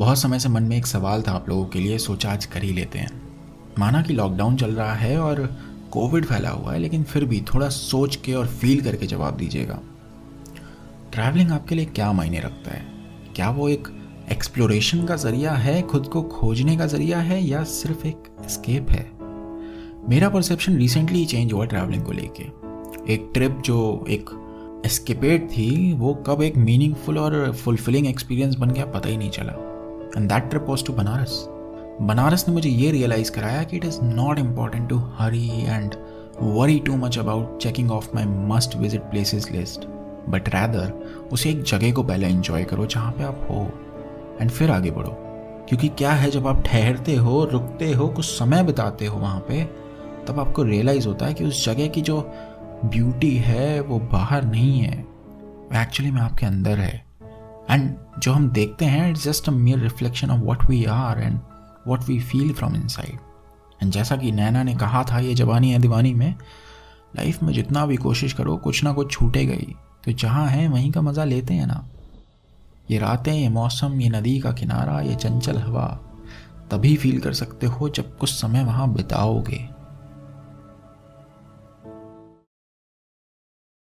बहुत समय से मन में एक सवाल था आप लोगों के लिए, सोचा आज कर ही लेते हैं। माना कि लॉकडाउन चल रहा है और कोविड फैला हुआ है, लेकिन फिर भी थोड़ा सोच के और फील करके जवाब दीजिएगा। ट्रैवलिंग आपके लिए क्या मायने रखता है? क्या वो एक एक्सप्लोरेशन का ज़रिया है, खुद को खोजने का ज़रिया है, या सिर्फ़ एक स्केप है? मेरा परसेप्शन रिसेंटली चेंज हुआ ट्रैवलिंग को लेके। एक ट्रिप जो एक एस्केपेट थी, वो कब एक मीनिंगफुल और फुलफिलिंग एक्सपीरियंस बन गया पता ही नहीं चला। And that trip was to Banaras Banaras ने मुझे ये रियलाइज़ कराया कि it is not important to hurry and worry too much about checking off my must visit places list but rather उसे एक जगह को पहले इंजॉय करो जहाँ पे आप हो एंड फिर आगे बढ़ो। क्योंकि क्या है जब आप ठहरते हो, रुकते हो, कुछ समय बिताते हो वहाँ पे, तब आपको रियलाइज़ होता है कि उस जगह की जो ब्यूटी है, वो बाहर नहीं है। एक्चुअली में आपके अंदर है। एंड जो हम देखते हैं it's just a mere reflection of what we are and what we feel from inside and जैसा कि नैना ने कहा था ये जवानी है दीवानी में लाइफ में जितना भी कोशिश करो, कुछ ना कुछ छूटे गई तो जहाँ हैं, वहीं का मज़ा लेते हैं ना। ये रातें, ये मौसम, ये नदी का किनारा, ये चंचल हवा, तभी फील कर सकते हो जब कुछ समय वहाँ बिताओगे।